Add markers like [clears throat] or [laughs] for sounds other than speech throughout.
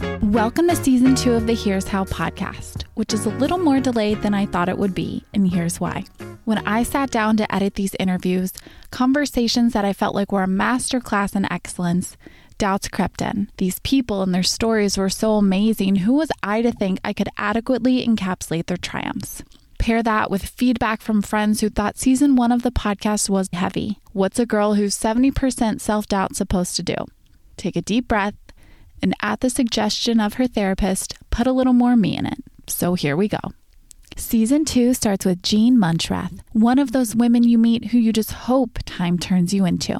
Welcome to season two of the Here's How podcast, which is a little more delayed than I thought it would be, and here's why. When I sat down to edit these interviews, conversations that I felt like were a masterclass in excellence, doubts crept in. These people and their stories were so amazing. Who was I to think I could adequately encapsulate their triumphs? Pair that with feedback from friends who thought season one of the podcast was heavy. What's a girl who's 70% self doubt supposed to do? Take a deep breath and, at the suggestion of her therapist, put a little more me in it. So here we go. Season two starts with Jean Muenchrath, one of those women you meet who you just hope time turns you into.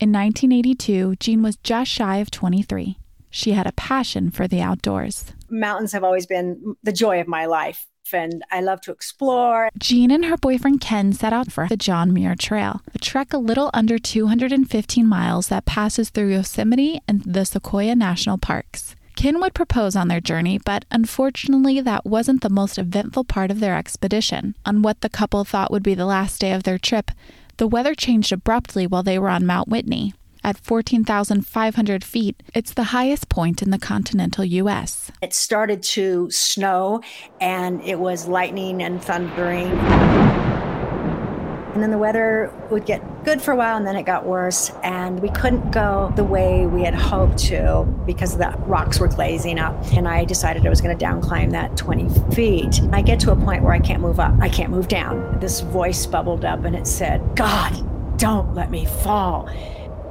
In 1982, Jean was just shy of 23. She had a passion for the outdoors. Mountains have always been the joy of my life and I love to explore. Jean and her boyfriend Ken set out for the John Muir Trail, a trek a little under 215 miles that passes through Yosemite and the Sequoia National Parks. Ken would propose on their journey, but unfortunately, that wasn't the most eventful part of their expedition. On what the couple thought would be the last day of their trip, the weather changed abruptly while they were on Mount Whitney. At 14,500 feet, it's the highest point in the continental U.S. It started to snow and it was lightning and thundering. And then the weather would get good for a while and then it got worse. And we couldn't go the way we had hoped to because the rocks were glazing up. And I decided I was going to down climb that 20 feet. I get to a point where I can't move up, I can't move down. This voice bubbled up and it said, God, don't let me fall.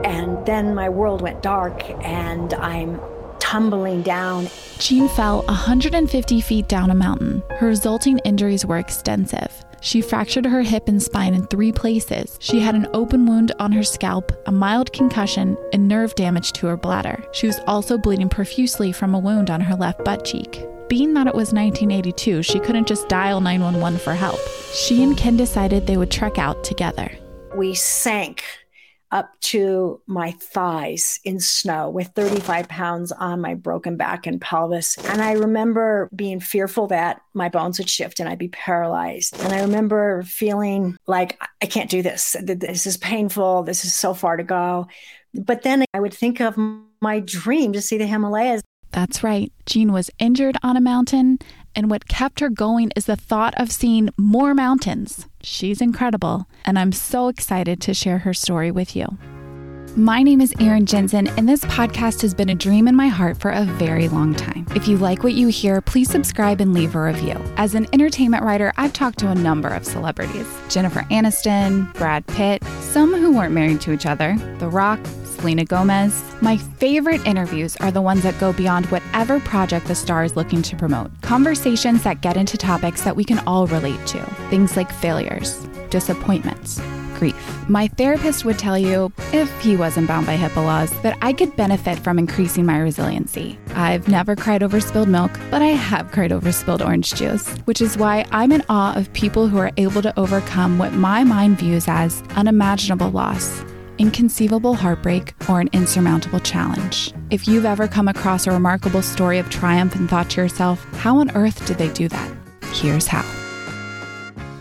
And then my world went dark and I'm tumbling down. Jean fell 150 feet down a mountain. Her resulting injuries were extensive. She fractured her hip and spine in three places. She had an open wound on her scalp, a mild concussion, and nerve damage to her bladder. She was also bleeding profusely from a wound on her left butt cheek. Being that it was 1982, she couldn't just dial 911 for help. She and Ken decided they would trek out together. We sank up to my thighs in snow with 35 pounds on my broken back and pelvis. And I remember being fearful that my bones would shift and I'd be paralyzed. And I remember feeling like, I can't do this. This is painful. This is so far to go. But then I would think of my dream to see the Himalayas. That's right. Jean was injured on a mountain, and what kept her going is the thought of seeing more mountains. She's incredible, and I'm so excited to share her story with you. My name is Erin Jensen, and this podcast has been a dream in my heart for a very long time. If you like what you hear, please subscribe and leave a review. As an entertainment writer, I've talked to a number of celebrities Jennifer Aniston, Brad Pitt, some who weren't married to each other, The Rock, Selena Gomez. My favorite interviews are the ones that go beyond whatever project the star is looking to promote. Conversations that get into topics that we can all relate to. Things like failures, disappointments, grief. My therapist would tell you, if he wasn't bound by HIPAA laws, that I could benefit from increasing my resiliency. I've never cried over spilled milk, but I have cried over spilled orange juice, which is why I'm in awe of people who are able to overcome what my mind views as unimaginable loss inconceivable heartbreak, or an insurmountable challenge. If you've ever come across a remarkable story of triumph and thought to yourself, how on earth did they do that? Here's how.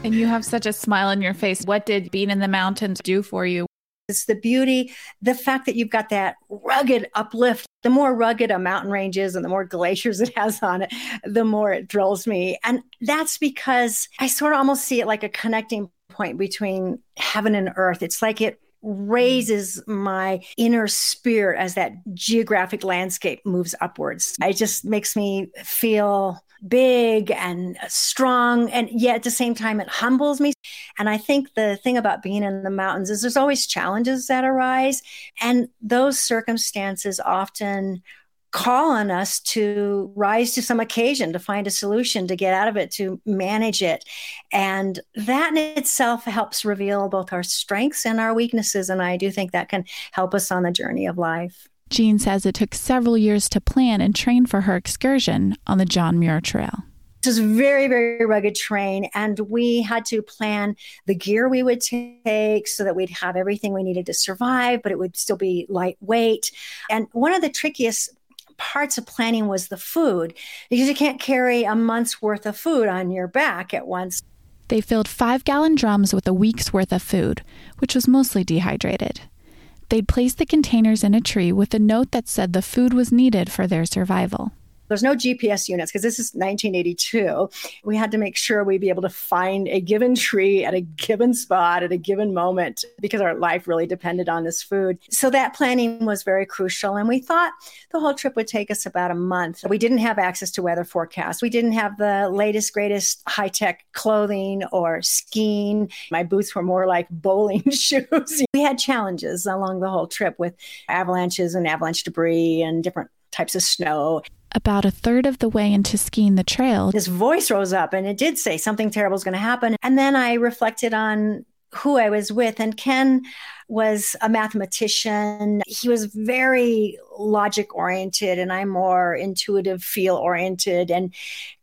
And you have such a smile on your face. What did being in the mountains do for you? It's the beauty, the fact that you've got that rugged uplift. The more rugged a mountain range is and the more glaciers it has on it, the more it thrills me. And that's because I sort of almost see it like a connecting point between heaven and earth. It's like it raises my inner spirit as that geographic landscape moves upwards. It just makes me feel big and strong and yet at the same time it humbles me and i think the thing about being in the mountains is there's always challenges that arise and those circumstances often call on us to rise to some occasion, to find a solution, to get out of it, to manage it. And that in itself helps reveal both our strengths and our weaknesses. And I do think that can help us on the journey of life. Jean says it took several years to plan and train for her excursion on the John Muir Trail. It was very, very rugged terrain, and we had to plan the gear we would take so that we'd have everything we needed to survive, but it would still be lightweight. And one of the trickiest parts of planning was the food because you can't carry a month's worth of food on your back at once. They filled five gallon drums with a week's worth of food, which was mostly dehydrated. They'd placed the containers in a tree with a note that said the food was needed for their survival. There's no GPS units because this is 1982. We had to make sure we'd be able to find a given tree at a given spot at a given moment because our life really depended on this food. So that planning was very crucial. And we thought the whole trip would take us about a month. We didn't have access to weather forecasts. We didn't have the latest, greatest high tech clothing or skiing. My boots were more like bowling [laughs] shoes. we had challenges along the whole trip with avalanches and avalanche debris and different types of snow about a third of the way into skiing the trail, this voice rose up and it did say something terrible is going to happen. And then I reflected on who I was with, and Ken was a mathematician. He was very logic oriented, and I'm more intuitive, feel oriented. And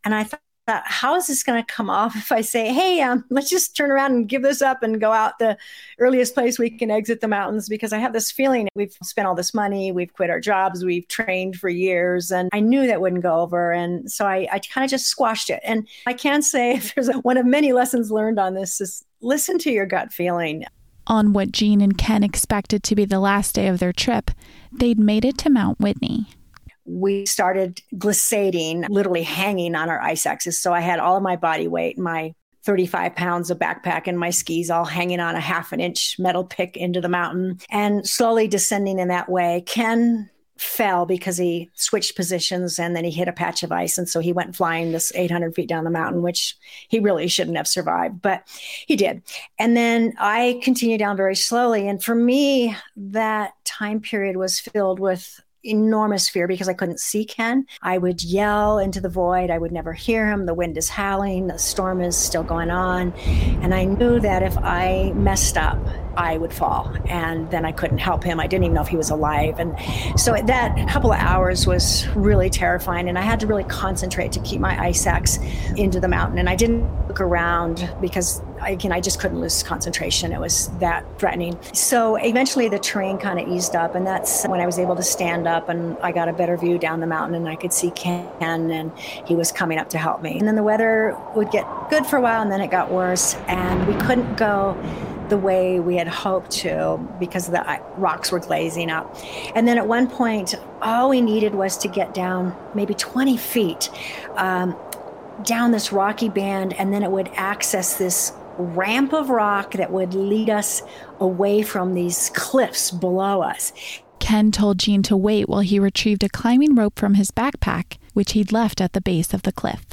and I thought how is this going to come off if I say, hey, um, let's just turn around and give this up and go out the earliest place we can exit the mountains? Because I have this feeling we've spent all this money, we've quit our jobs, we've trained for years, and I knew that wouldn't go over. And so I, I kind of just squashed it. And I can say [laughs] there's a, one of many lessons learned on this is listen to your gut feeling. On what Jean and Ken expected to be the last day of their trip, they'd made it to Mount Whitney we started glissading, literally hanging on our ice axes. So I had all of my body weight, my 35 pounds of backpack and my skis all hanging on a half an inch metal pick into the mountain and slowly descending in that way. Ken fell because he switched positions and then he hit a patch of ice. And so he went flying this 800 feet down the mountain, which he really shouldn't have survived, but he did. And then I continued down very slowly. And for me, that time period was filled with enormous fear because I couldn't see Ken. I would yell into the void. I would never hear him. The wind is howling. The storm is still going on. And I knew that if I messed up, I would fall. And then I couldn't help him. I didn't even know if he was alive. And so that couple of hours was really terrifying. And I had to really concentrate to keep my ice axe into the mountain. And I didn't look around because again, I just couldn't lose concentration. It was that threatening. So eventually the terrain kind of eased up, and that's when I was able to stand up and I got a better view down the mountain and I could see Ken and he was coming up to help me. And then the weather would get good for a while and then it got worse, and we couldn't go the way we had hoped to because the rocks were glazing up. And then at one point, all we needed was to get down maybe 20 feet um, down this rocky band, and then it would access this ramp of rock that would lead us away from these cliffs below us. Ken told Jean to wait while he retrieved a climbing rope from his backpack, which he'd left at the base of the cliff.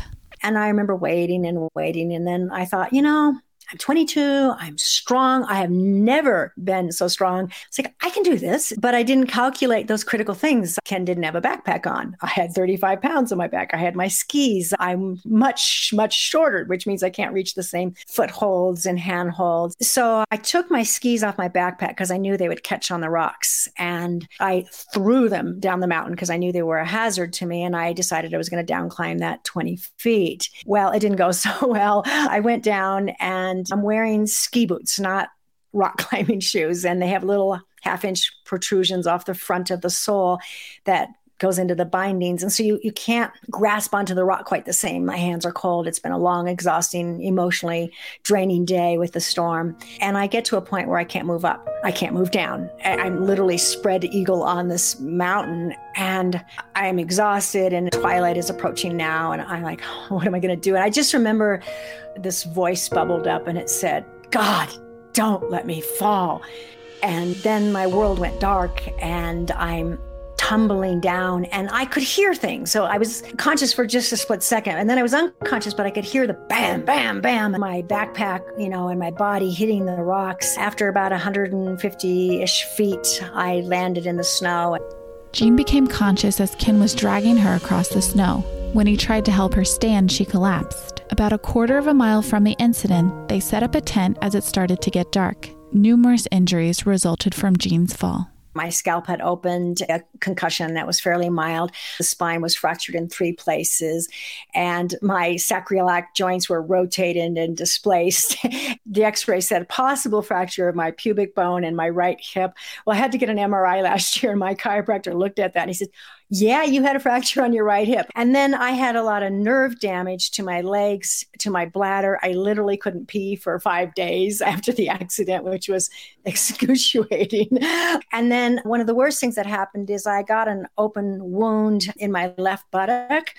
And I remember waiting and waiting. And then I thought, you know, I'm 22. I'm strong. I have never been so strong. It's like, I can do this. But I didn't calculate those critical things. Ken didn't have a backpack on. I had 35 pounds on my back. I had my skis. I'm much, much shorter, which means I can't reach the same footholds and handholds. So I took my skis off my backpack because I knew they would catch on the rocks. And I threw them down the mountain because I knew they were a hazard to me. And I decided I was going to down climb that 20 feet. Well, it didn't go [laughs] so well. I went down and and I'm wearing ski boots, not rock [laughs] climbing shoes. And they have little half inch protrusions off the front of the sole that goes into the bindings. And so you, you can't grasp onto the rock quite the same. My hands are cold. It's been a long, exhausting, emotionally draining day with the storm. And I get to a point where I can't move up. I can't move down. I'm literally spread eagle on this mountain and I'm exhausted and twilight is approaching now. And I'm like, [sighs] what am I going to do? And I just remember this voice bubbled up and it said, God, don't let me fall. And then my world went dark and I'm tumbling down and I could hear things. So I was conscious for just a split second and then I was unconscious, but I could hear the bam, bam, bam, my backpack, you know, and my body hitting the rocks. After about 150 ish feet, I landed in the snow. Jean became conscious as Ken was dragging her across the snow. When he tried to help her stand, she collapsed. About a quarter of a mile from the incident, they set up a tent as it started to get dark. Numerous injuries resulted from Jean's fall. My scalp had opened, a concussion that was fairly mild. The spine was fractured in three places, and my sacroiliac joints were rotated and displaced. [laughs] the x ray said possible fracture of my pubic bone and my right hip. Well, I had to get an MRI last year, and my chiropractor looked at that and he said, Yeah, you had a fracture on your right hip. And then I had a lot of nerve damage to my legs, to my bladder. I literally couldn't pee for five days [laughs] after the accident, which was [laughs] excruciating. And then one of the worst things that happened is I got an open wound in my left buttock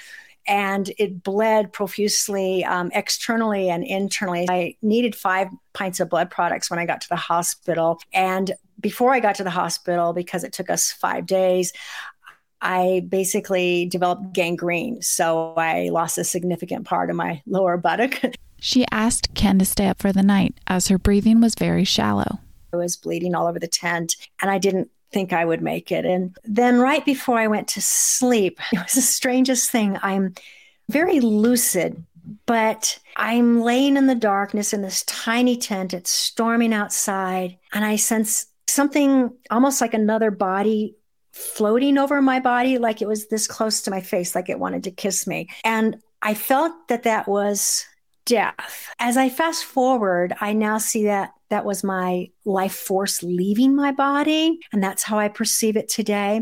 and it bled profusely um, externally and internally. I needed five pints of blood products when I got to the hospital. And before I got to the hospital, because it took us five days, I basically developed gangrene. So I lost a significant part of my lower buttock. [laughs] She asked Ken to stay up for the night as her breathing was very shallow. I was bleeding all over the tent and I didn't think I would make it. And then right before I went to sleep, [laughs] it was the strangest thing. I'm very lucid, but I'm laying in the darkness in this tiny tent. It's storming outside, and I sense something almost like another body floating over my body, like it was this close to my face, like it wanted to kiss me. And I felt that that was death. As I fast forward, I now see that that was my life force leaving my body. And that's how I perceive it today.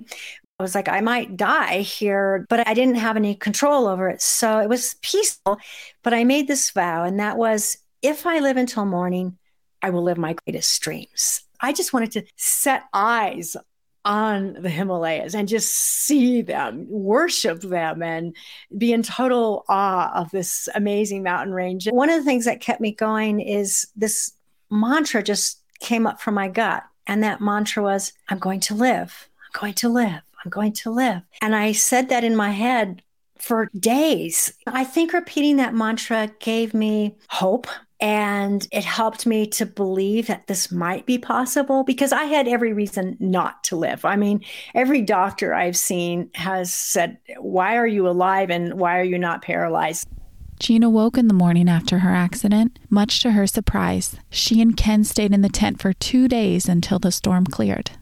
I was like, I might die here, but I didn't have any control over it. So it was peaceful. But I made this vow, and that was if I live until morning, I will live my greatest dreams. I just wanted to set eyes on the Himalayas and just see them, worship them, and be in total awe of this amazing mountain range. One of the things that kept me going is this mantra just came up from my gut. And that mantra was, I'm going to live. I'm going to live. I'm going to live. And I said that in my head for days. I think repeating that mantra gave me hope and it helped me to believe that this might be possible because I had every reason not to live. I mean, every doctor I've seen has said, Why are you alive and why are you not paralyzed? Jean awoke in the morning after her accident. Much to her surprise, she and Ken stayed in the tent for two days until the storm cleared.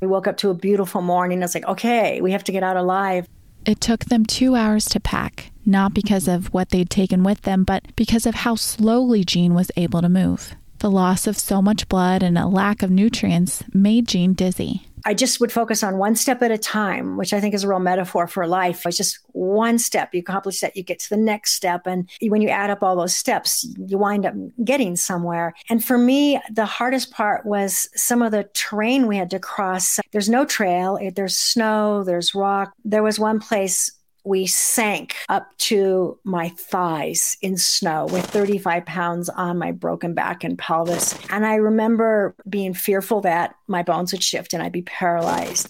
We woke up to a beautiful morning. I was like, okay, we have to get out alive. It took them two hours to pack, not because of what they'd taken with them, but because of how slowly Jean was able to move. The loss of so much blood and a lack of nutrients made Jean dizzy. I just would focus on one step at a time, which I think is a real metaphor for life. It's just one step. You accomplish that, you get to the next step. And when you add up all those steps, you wind up getting somewhere. And for me, the hardest part was some of the terrain we had to cross. There's no trail, there's snow, there's rock. There was one place we sank up to my thighs in snow with 35 pounds on my broken back and pelvis. And I remember being fearful that my bones would shift and I'd be paralyzed.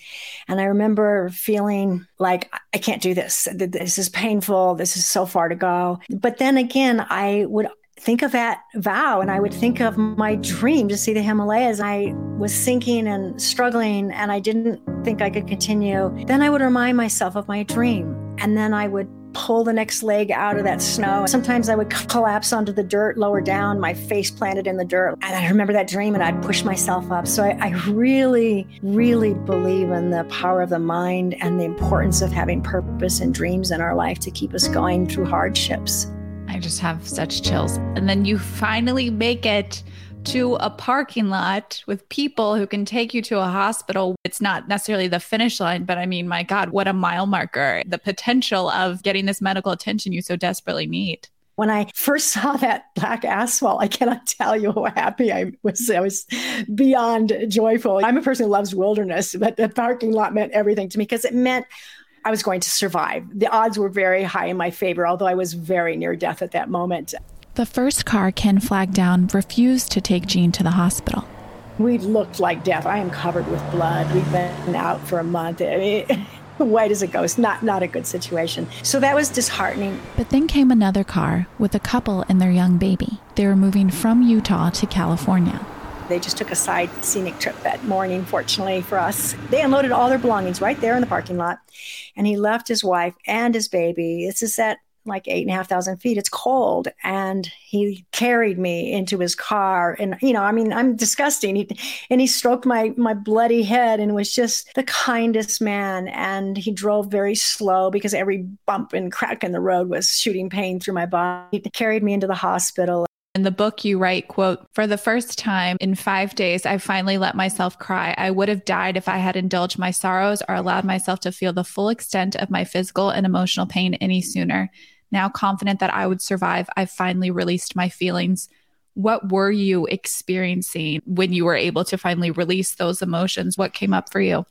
And I remember feeling like, I can't do this. This is painful. This is so far to go. But then again, I would think of that vow and I would think of my dream to see the Himalayas. I was sinking and struggling and I didn't think I could continue. Then I would remind myself of my dream and then I would pull the next leg out of that snow. Sometimes I would collapse onto the dirt lower down, my face planted in the dirt. And I remember that dream and I'd push myself up. So I, I, really, really believe in the power of the mind and the importance of having purpose and dreams in our life to keep us going through hardships. I just have such chills. And then you finally make it to a parking lot with people who can take you to a hospital. It's not necessarily the finish line, but I mean, my God, what a mile marker. The potential of getting this medical attention you so desperately need. When I first [laughs] saw that black asphalt, I cannot tell you how happy I was. I was beyond joyful. I'm a person who loves wilderness, but the parking lot meant everything to me because it meant I was going to survive. The odds were very high in my favor, although I was very near death at that moment. The first car Ken flagged down refused to take Jean to the hospital. We looked like death. I am covered with blood. We've been out for a month. I mean, white as a ghost. Not not a good situation. So that was disheartening. But then came another car with a couple and their young baby. They were moving from Utah to California. They just took a side scenic trip that morning, fortunately for us. They unloaded all their belongings right there in the parking lot. And he left his wife and his baby. This is at like eight and a half thousand feet. It's cold. And he carried me into his car. And, you know, I mean, I'm disgusting. He, and he stroked my, my bloody head and was just the kindest man. And he drove very slow because every bump and crack in the road was shooting pain through my body. He carried me into the hospital. In the book, you write, quote, for the first time in five days, I finally let myself cry. I would have died if I had indulged my sorrows or allowed myself to feel the full extent of my physical and emotional pain any sooner. Now confident that I would survive, I finally released my feelings. What were you experiencing when you were able to finally release those emotions? What came up for you?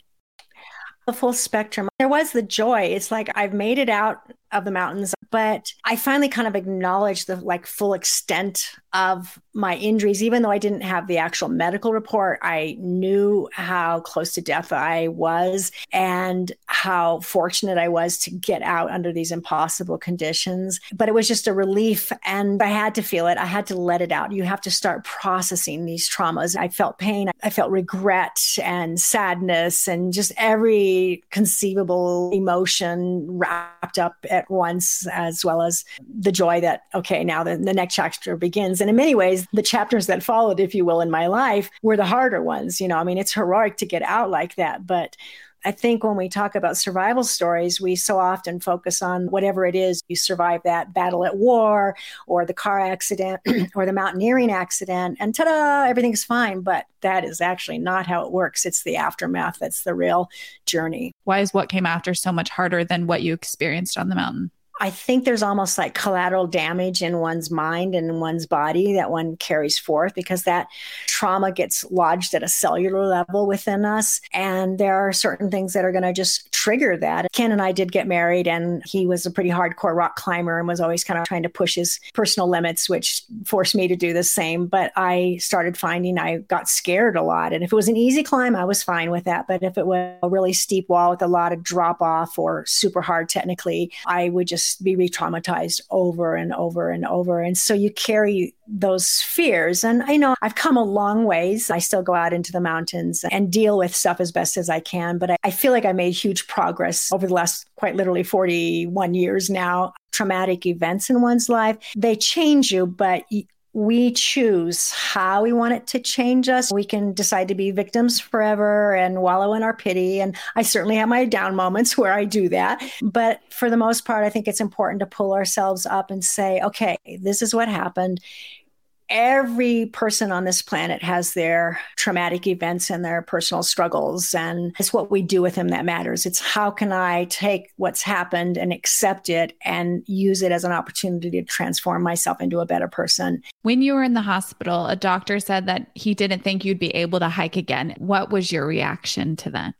The full spectrum. There was the joy. It's like I've made it out of the mountains but i finally kind of acknowledged the like full extent of my injuries. Even though i didn't have the actual medical report i knew how close to death i was and how fortunate i was to get out under these impossible conditions. But it was just a relief and i had to feel it. I had to let it out. You have to start processing these traumas. I felt pain. I felt regret and sadness and just every conceivable emotion wrapped up at once as well as the joy that, okay, now the, the next chapter begins. And in many ways, the chapters that followed, if you will, in my life were the harder ones. You know, I mean, it's heroic to get out like that, but I think when we talk about survival stories, we so often focus on whatever it is you survive that battle at war or the car accident [clears throat] or the mountaineering accident, and ta da, everything's fine. But that is actually not how it works. It's the aftermath that's the real journey. Why is what came after so much harder than what you experienced on the mountain? I think there's almost like collateral damage in one's mind and in one's body that one carries forth because that trauma gets lodged at a cellular level within us. And there are certain things that are going to just trigger that. Ken and I did get married, and he was a pretty hardcore rock climber and was always kind of trying to push his personal limits, which forced me to do the same. But I started finding I got scared a lot. And if it was an easy climb, I was fine with that. But if it was a really steep wall with a lot of drop off or super hard technically, I would just be re traumatized over and over and over. And so you carry those fears. And I know I've come a long ways. I still go out into the mountains and deal with stuff as best as I can. But I, I feel like I made huge progress over the last quite literally 41 years now. Traumatic events in one's life, they change you, but we choose how we want it to change us. We can decide to be victims forever and wallow in our pity. And I certainly have my down moments [laughs] where I do that. But for the most part, I think it's important to pull ourselves up and say, okay, this is what happened every person on this planet has their traumatic events and their personal struggles. And it's what we do with them that matters. It's how can I take what's happened and accept it and use it as an opportunity to transform myself into a better person. When you were in the hospital, a doctor said that he didn't think you'd be able to hike again. What was your reaction to that?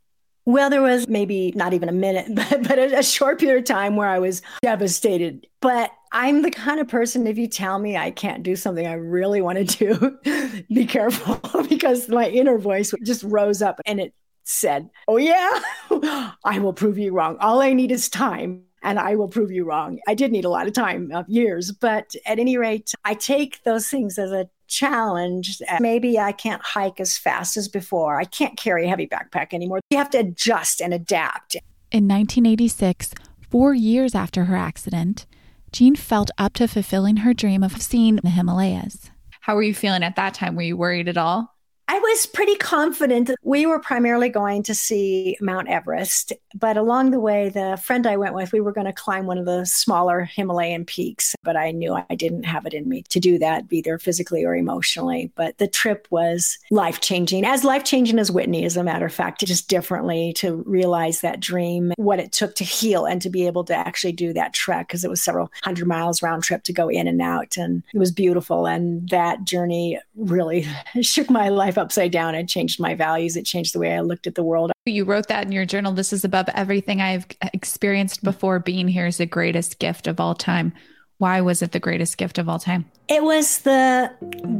Well, there was maybe not even a minute, [laughs] but, but a, a, short period of time where I was devastated. But I'm the kind of person, if you tell me I can't do something I really want to do, [laughs] be careful [laughs] because my inner voice just rose up and it said, Oh, yeah, I will prove you wrong. All I need is time and I will prove you wrong. I did need a lot of time, of years, but at any rate, I take those things as a challenge. Maybe I can't hike as fast as before. I can't carry a heavy backpack anymore. You have to adjust and adapt. In 1986, four years after her accident, Jean felt up to fulfilling her dream of seeing the Himalayas. How were you feeling at that time? Were you worried at all? I was pretty confident. that We were primarily going to see Mount Everest, but along the way, the friend I went with, we were going to climb one of the smaller Himalayan peaks, but I knew I didn't have it in me to do that, either physically or emotionally. But the trip was life changing, as life changing as Whitney, as a matter of fact, just differently to realize that dream, what it took to heal and to be able to actually do that trek, because it was several hundred miles round trip to go in and out. And it was beautiful. And that journey really [laughs] shook my life upside down. It changed my values. It changed the way I looked at the world. You wrote that in your journal. This is above everything I've experienced before. Being here is the greatest gift of all time. Why was it the greatest gift of all time? It was the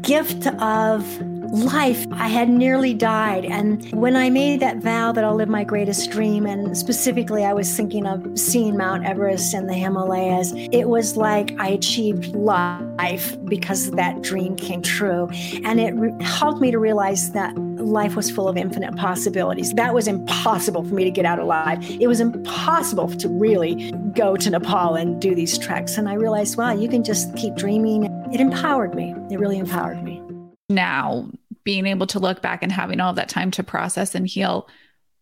gift of life. I had nearly died. And when I made that vow that I'll live my greatest dream, and specifically I was thinking of seeing Mount Everest and the Himalayas, it was like I achieved life because that dream came true. And it re- helped me to realize that life was full of infinite possibilities. That was impossible for me to get out alive. It was impossible to really go to Nepal and do these treks. And I realized, wow, you can just keep dreaming. It empowered me. It really empowered me. Now, being able to look back and having all that time to process and heal,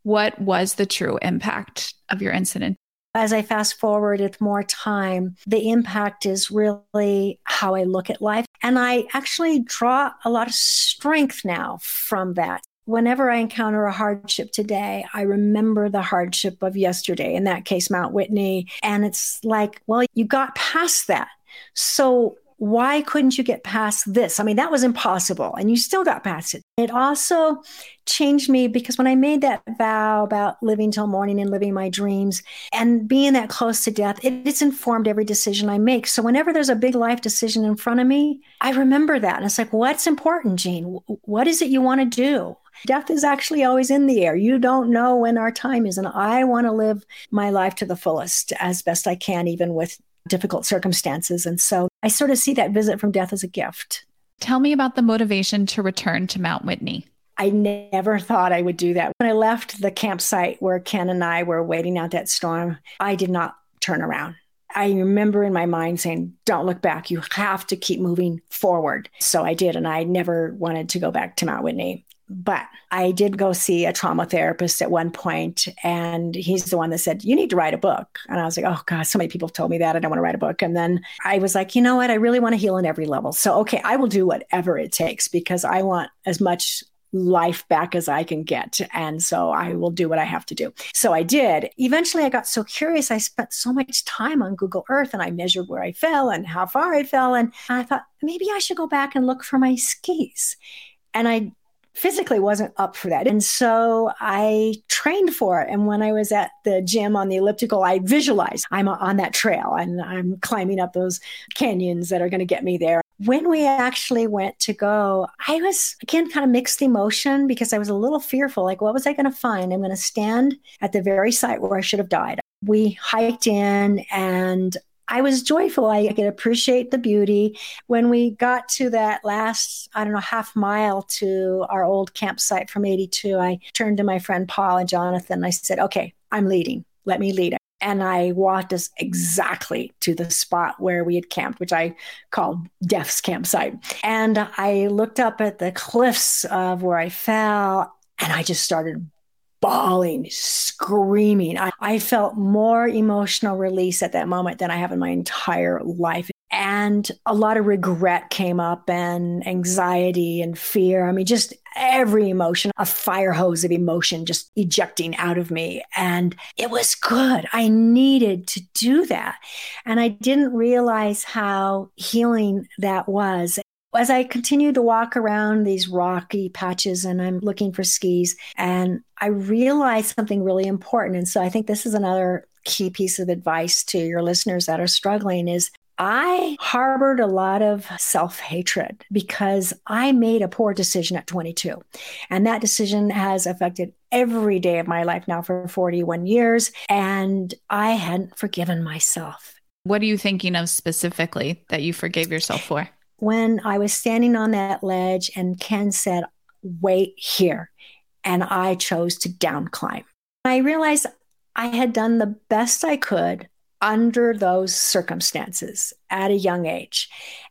what was the true impact of your incident? As I fast forward with more time, the impact is really how I look at life. And I actually draw a lot of strength now from that. Whenever I encounter a hardship today, I remember the hardship of yesterday, in that case, Mount Whitney. And it's like, well, you got past that. So why couldn't you get past this? I mean, that was impossible, and you still got past it. It also changed me because when I made that vow about living till morning and living my dreams and being that close to death, it, it's informed every decision I make. So whenever there's a big life decision in front of me, I remember that. And it's like, what's important, Jean? What is it you want to do? Death is actually always in the air. You don't know when our time is. And I want to live my life to the fullest as best I can, even with difficult circumstances. And so I sort of see that visit from death as a gift. Tell me about the motivation to return to Mount Whitney. I never thought I would do that. When I left the campsite where Ken and I were waiting out that storm, I did not turn around. I remember in my mind saying, Don't look back. You have to keep moving forward. So I did. And I never wanted to go back to Mount Whitney. But I did go see a trauma therapist at one point, and he's the one that said, You need to write a book. And I was like, Oh, God, so many people have told me that. I don't want to write a book. And then I was like, You know what? I really want to heal on every level. So, okay, I will do whatever it takes because I want as much life back as I can get. And so I will do what I have to do. So I did. Eventually, I got so curious. I spent so much time on Google Earth and I measured where I fell and how far I fell. And I thought, maybe I should go back and look for my skis. And I physically wasn't up for that. And so I trained for it. And when I was at the gym on the elliptical, I visualized I'm on that trail and I'm climbing up those canyons that are going to get me there. When we actually went to go, I was again kind of mixed emotion because I was a little fearful. Like, what was I going to find? I'm going to stand at the very site where I should have died. We hiked in and I was joyful. I could appreciate the beauty. When we got to that last, I don't know, half mile to our old campsite from 82, I turned to my friend Paul and Jonathan. I said, okay, I'm leading. Let me lead. And I walked us exactly to the spot where we had camped, which I called Death's campsite. And I looked up at the cliffs of where I fell and I just started bawling, screaming. I, I, felt more emotional release at that moment than I have in my entire life. And a lot of regret came up and anxiety and fear. I mean, just every emotion, a fire hose of emotion just ejecting out of me. And it was good. I needed to do that. And I didn't realize how healing that was as I continue to walk around these rocky patches and I'm looking for skis, and I realized something really important. And so I think this is another key piece of advice to your listeners that are struggling is I harbored a lot of self hatred because I made a poor decision at 22. And that decision has affected every day of my life now for 41 years. And I hadn't forgiven myself. What are you thinking of specifically that you forgave yourself for? When I was standing on that ledge and Ken said, Wait here. And I chose to down climb. I realized I had done the best I could under those circumstances at a young age.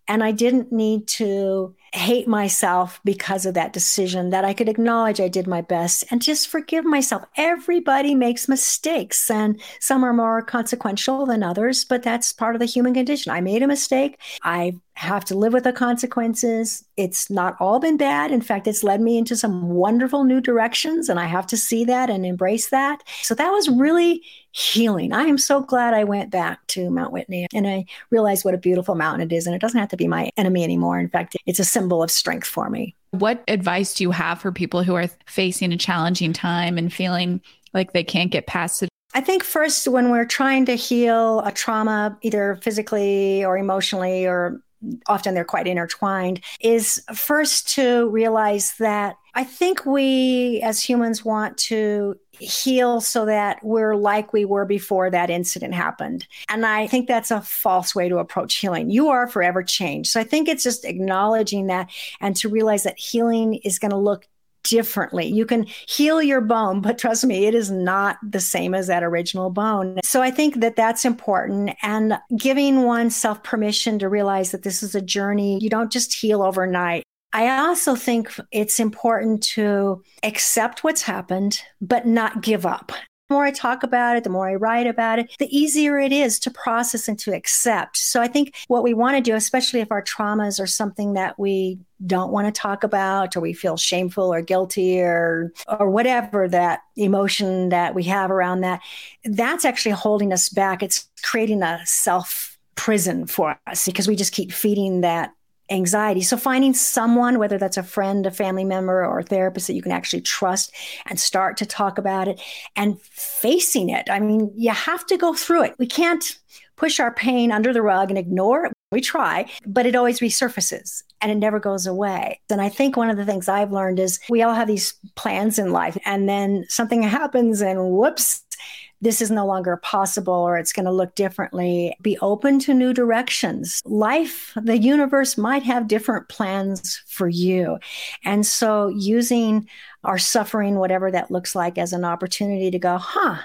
And I didn't need to hate myself because of that decision, that I could acknowledge I did my best and just forgive myself. Everybody makes mistakes, and some are more consequential than others, but that's part of the human condition. I made a mistake. I have to live with the consequences. It's not all been bad. In fact, it's led me into some wonderful new directions, and I have to see that and embrace that. So that was really healing. I am so glad I went back to Mount Whitney and I realized what a beautiful mountain it is. And it doesn't have to be my enemy anymore. In fact, it's a symbol of strength for me. What advice do you have for people who are facing a challenging time and feeling like they can't get past it? I think first, when we're trying to heal a trauma, either physically or emotionally or often they're quite intertwined, is first to realize that I think we as humans want to heal so that we're like we were before that incident happened. And I think that's a false way to approach healing. You are forever changed. So I think it's just acknowledging that and to realize that healing is going to look differently. You can heal your bone, but trust me, it is not the same as that original bone. So I think that that's important and giving oneself permission to realize that this is a journey. You don't just heal overnight. I also think it's important to accept what's happened, but not give up. The more I talk about it, the more I write about it, the easier it is to process and to accept. So I think what we want to do, especially if our traumas are something that we don't want to talk about or we feel shameful or guilty or or whatever that emotion that we have around that that's actually holding us back it's creating a self prison for us because we just keep feeding that anxiety. So finding someone, whether that's a friend, a family member, or a therapist that you can actually trust and start to talk about it and facing it. I mean, you have to go through it. We can't push our pain under the rug and ignore it. We try, but it always resurfaces and it never goes away. And I think one of the things I've learned is we all have these plans in life and then something happens and whoops, this is no longer possible or it's going to look differently. Be open to new directions. Life, the universe might have different plans for you. And so using our suffering, whatever that looks like, as an opportunity to go, huh,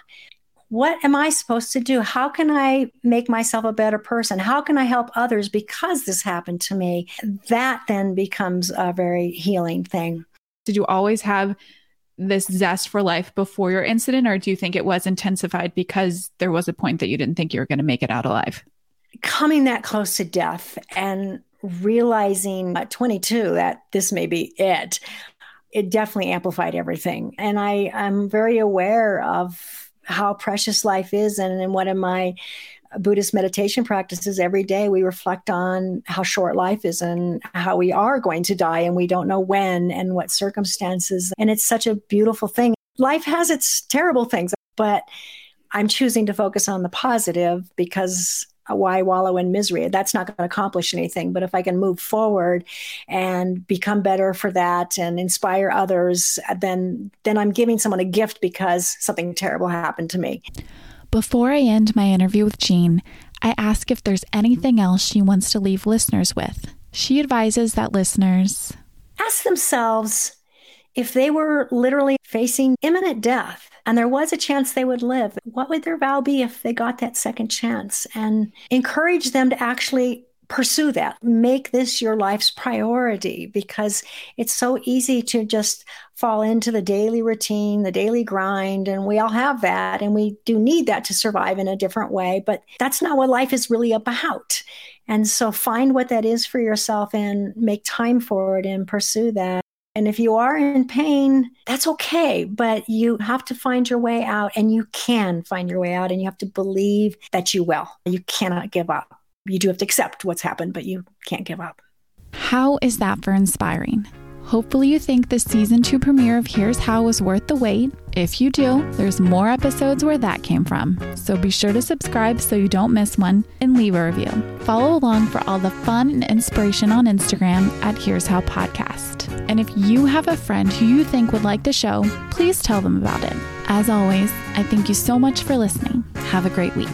what am I supposed to do? How can I make myself a better person? How can I help others because this happened to me? That then becomes a very healing thing. Did you always have this zest for life before your incident, or do you think it was intensified because there was a point that you didn't think you were going to make it out alive? Coming that close to death and realizing at 22 that this may be it, it definitely amplified everything. And I I'm very aware of how precious life is and, and what am my Buddhist meditation practices every day, we reflect on how short life is and how we are going to die and we don't know when and what circumstances. And it's such a beautiful thing. Life has its terrible things, but I'm choosing to focus on the positive because why wallow in misery? That's not going to accomplish anything. But if I can move forward and become better for that and inspire others, then then I'm giving someone a gift because something terrible happened to me. Before I end my interview with Jean, I ask if there's anything else she wants to leave listeners with. She advises that listeners ask themselves if they were literally facing imminent death and there was a chance they would live, what would their vow be if they got that second chance? And encourage them to actually pursue that. Make this your life's priority because it's so easy to just fall into the daily routine, the daily grind. And we all have that. And we do need that to survive in a different way. But that's not what life is really about. And so find what that is for yourself and make time for it and pursue that. And if you are in pain, that's okay, but you have to find your way out and you can find your way out and you have to believe that you will. You cannot give up you do have to accept what's happened, but you can't give up. How is that for inspiring? Hopefully, you think the season two premiere of Here's How was worth the wait. If you do, there's more episodes where that came from. So be sure to subscribe so you don't miss one and leave a review. Follow along for all the fun and inspiration on Instagram at Here's How Podcast. And if you have a friend who you think would like the show, please tell them about it. As always, I thank you so much for listening. Have a great week.